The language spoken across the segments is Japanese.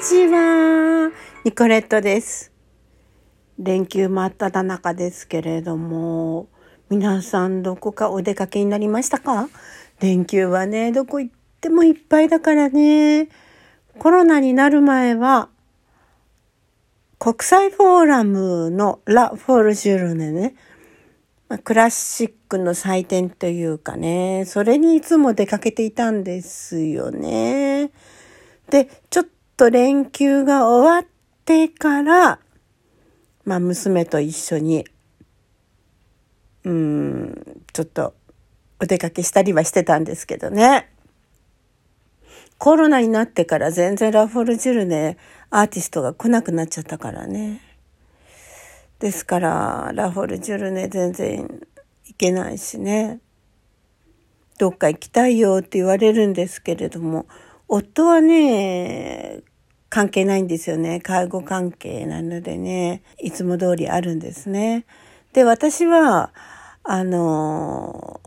ちは。ニコレットです。連休真っ只中ですけれども、皆さんどこかお出かけになりましたか？連休はね、どこ行ってもいっぱいだからね。コロナになる前は、国際フォーラムのラ・フォールジュールネね、クラシックの祭典というかね、それにいつも出かけていたんですよね。で、ちょっと連休が終わってから、まあ娘と一緒に、うん、ちょっとお出かけしたりはしてたんですけどね。コロナになってから全然ラフォルジュルネアーティストが来なくなっちゃったからね。ですから、ラフォルジュルネ全然行けないしね。どっか行きたいよって言われるんですけれども、夫はね、関係ないんですよね。介護関係なのでね、いつも通りあるんですね。で、私は、あの、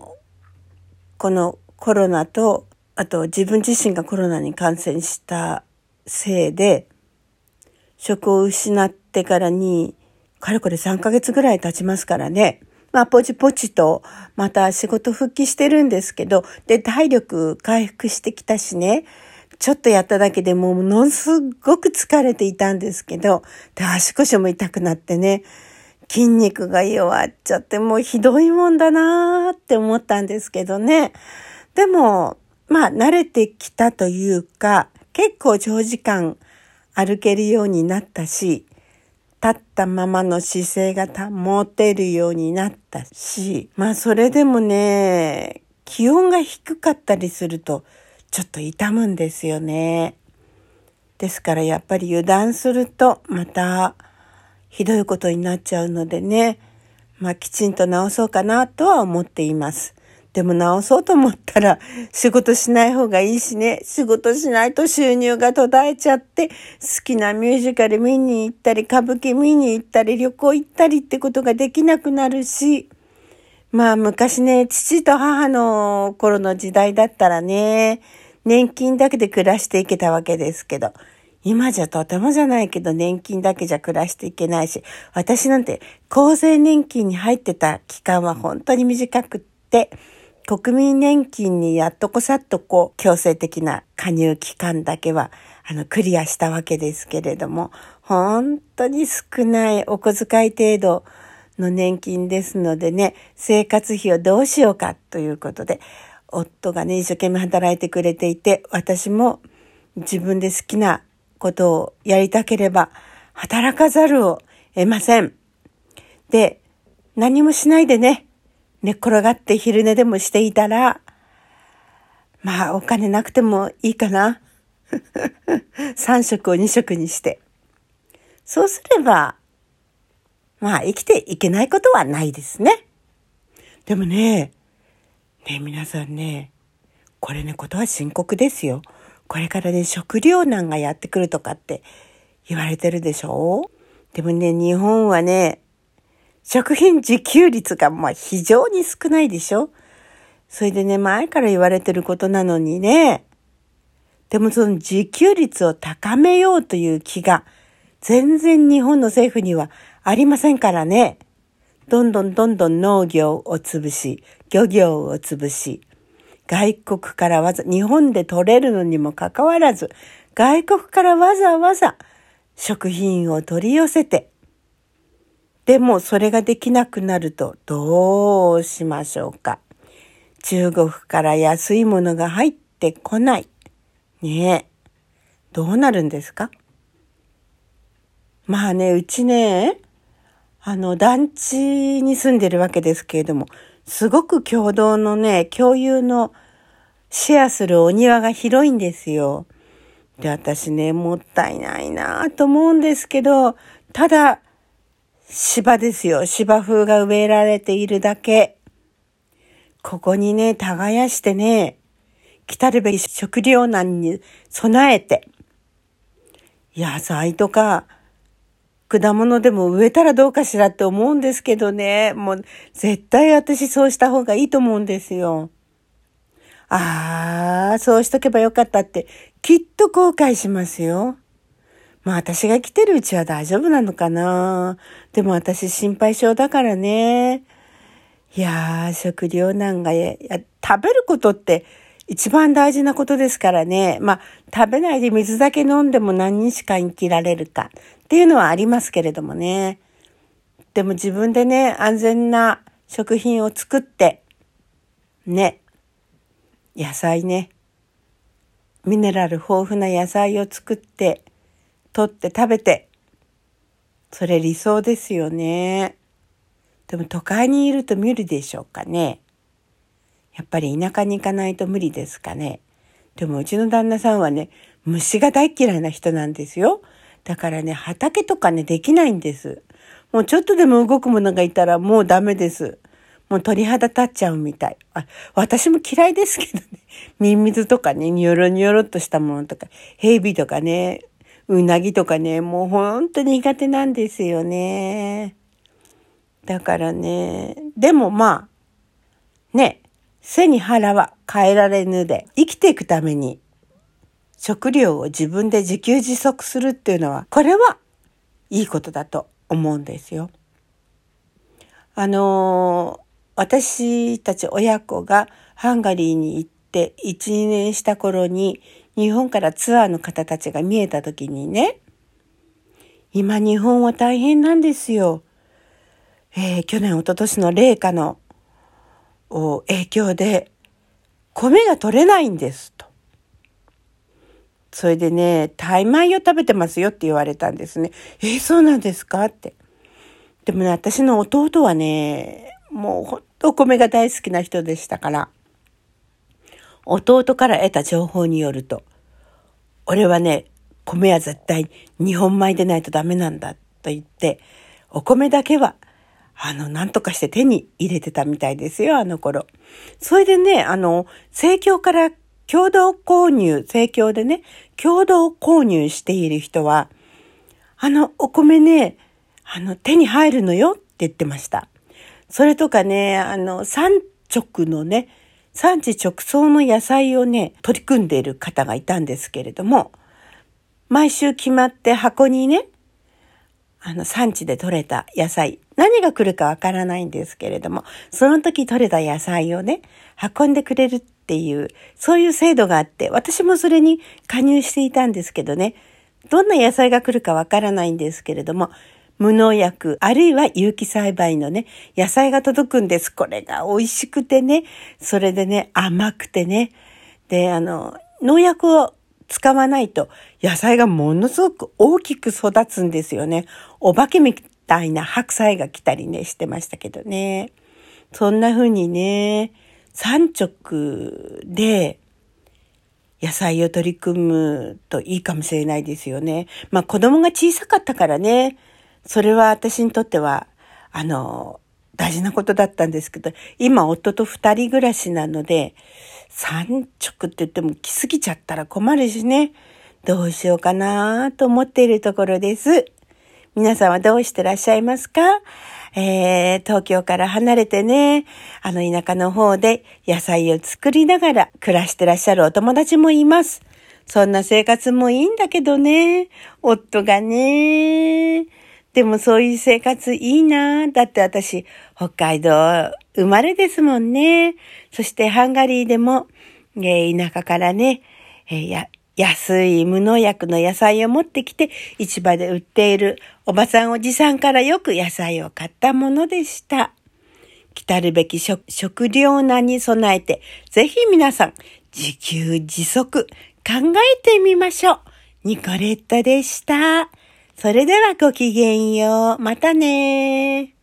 このコロナと、あと自分自身がコロナに感染したせいで、職を失ってからに、かれこれ3ヶ月ぐらい経ちますからね。まあ、ポチポチと、また仕事復帰してるんですけど、で、体力回復してきたしね、ちょっとやっただけでもうものすごく疲れていたんですけど、で、足腰も痛くなってね、筋肉が弱っちゃってもうひどいもんだなーって思ったんですけどね。でも、まあ慣れてきたというか、結構長時間歩けるようになったし、立ったままの姿勢が保てるようになったし、まあそれでもね、気温が低かったりすると、ちょっと痛むんですよね。ですからやっぱり油断するとまたひどいことになっちゃうのでね、まあきちんと治そうかなとは思っています。でも治そうと思ったら仕事しない方がいいしね、仕事しないと収入が途絶えちゃって、好きなミュージカル見に行ったり、歌舞伎見に行ったり、旅行行ったりってことができなくなるし、まあ昔ね、父と母の頃の時代だったらね、年金だけで暮らしていけたわけですけど、今じゃとてもじゃないけど年金だけじゃ暮らしていけないし、私なんて厚生年金に入ってた期間は本当に短くって、国民年金にやっとこさっとこう強制的な加入期間だけはあのクリアしたわけですけれども、本当に少ないお小遣い程度の年金ですのでね、生活費をどうしようかということで、夫がね、一生懸命働いてくれていて、私も自分で好きなことをやりたければ、働かざるを得ません。で、何もしないでね、寝っ転がって昼寝でもしていたら、まあお金なくてもいいかな。3食を2食にして。そうすれば、まあ生きていけないことはないですね。でもね、ね皆さんね、これね、ことは深刻ですよ。これからね、食糧難がやってくるとかって言われてるでしょ？でもね、日本はね、食品自給率がまあ非常に少ないでしょ？それでね、前から言われてることなのにね、でもその自給率を高めようという気が全然日本の政府にはありませんからね。どんどんどんどん農業を潰し、漁業を潰し、外国からわざ、日本で取れるのにもかかわらず、外国からわざわざ食品を取り寄せて、でもそれができなくなるとどうしましょうか。中国から安いものが入ってこない。ねえ。どうなるんですか？まあね、うちね、あの、団地に住んでるわけですけれども、すごく共同のね、共有のシェアするお庭が広いんですよ。で、私ね、もったいないなと思うんですけど、ただ、芝ですよ。芝風が植えられているだけ。ここにね、耕してね、来たるべき食糧難に備えて、野菜とか、果物でも植えたらどうかしらって思うんですけどね。もう絶対私そうした方がいいと思うんですよ。ああ、そうしとけばよかったってきっと後悔しますよ。まあ私が来てるうちは大丈夫なのかな。でも私心配性だからね。いやー、食糧難がや、食べることって一番大事なことですからね。まあ食べないで水だけ飲んでも何日間生きられるかっていうのはありますけれどもね。でも自分でね、安全な食品を作って、ね、野菜ね、ミネラル豊富な野菜を作って、取って食べて、それ理想ですよね。でも都会にいると無理でしょうかね。やっぱり田舎に行かないと無理ですかね。でもうちの旦那さんはね、虫が大嫌いな人なんですよ。だからね、畑とかね、できないんです。もうちょっとでも動くものがいたらもうダメです。もう鳥肌立っちゃうみたい。あ私も嫌いですけどね。ミミズとかね、ニョロニョロっとしたものとか、ヘビとかね、うなぎとかね、もう本当に苦手なんですよね。だからね、でもまあ、ね、背に腹は変えられぬで、生きていくために食料を自分で自給自足するっていうのは、これはいいことだと思うんですよ。あの私たち親子がハンガリーに行って1、2年した頃に日本からツアーの方たちが見えた時にね、今日本は大変なんですよ。えー、去年、一昨年の冷夏の影響で米が取れないんですと。それでね、タイ米を食べてますよって言われたんですね。えー、そうなんですかって。でもね、私の弟はね、もうほんとお米が大好きな人でしたから。弟から得た情報によると、俺はね、米は絶対日本米でないとダメなんだと言って、お米だけは、あの、なんとかして手に入れてたみたいですよ、あの頃。それでね、あの、生協から共同購入、生協でね、共同購入している人は、あの、お米ね、あの、手に入るのよって言ってました。それとかね、あの、産直のね、産地直送の野菜をね、取り組んでいる方がいたんですけれども、毎週決まって箱にね、あの、産地で採れた野菜、何が来るかわからないんですけれども、その時採れた野菜をね、運んでくれるっていう、そういう制度があって、私もそれに加入していたんですけどね、どんな野菜が来るかわからないんですけれども、無農薬、あるいは有機栽培のね、野菜が届くんです。これが美味しくてね、それでね、甘くてね。で、あの、農薬を使わないと野菜がものすごく大きく育つんですよね。お化けみたいな白菜が来たりね、してましたけどね。そんな風にね、産直で野菜を取り組むといいかもしれないですよね。まあ子供が小さかったからね、それは私にとっては、あの、大事なことだったんですけど、今夫と二人暮らしなので、三直って言っても来すぎちゃったら困るしね、どうしようかなと思っているところです。皆さんはどうしてらっしゃいますか？えー、東京から離れてね、あの田舎の方で野菜を作りながら暮らしてらっしゃるお友達もいます。そんな生活もいいんだけどね、夫がね、でもそういう生活いいなだって私、北海道生まれですもんね。そしてハンガリーでも、えー、田舎からね、えー、や、安い無農薬の野菜を持ってきて市場で売っているおばさんおじさんからよく野菜を買ったものでした。来たるべき食食糧難に備えて、ぜひ皆さん自給自足考えてみましょう。ニコレットでした。それではごきげんよう。またね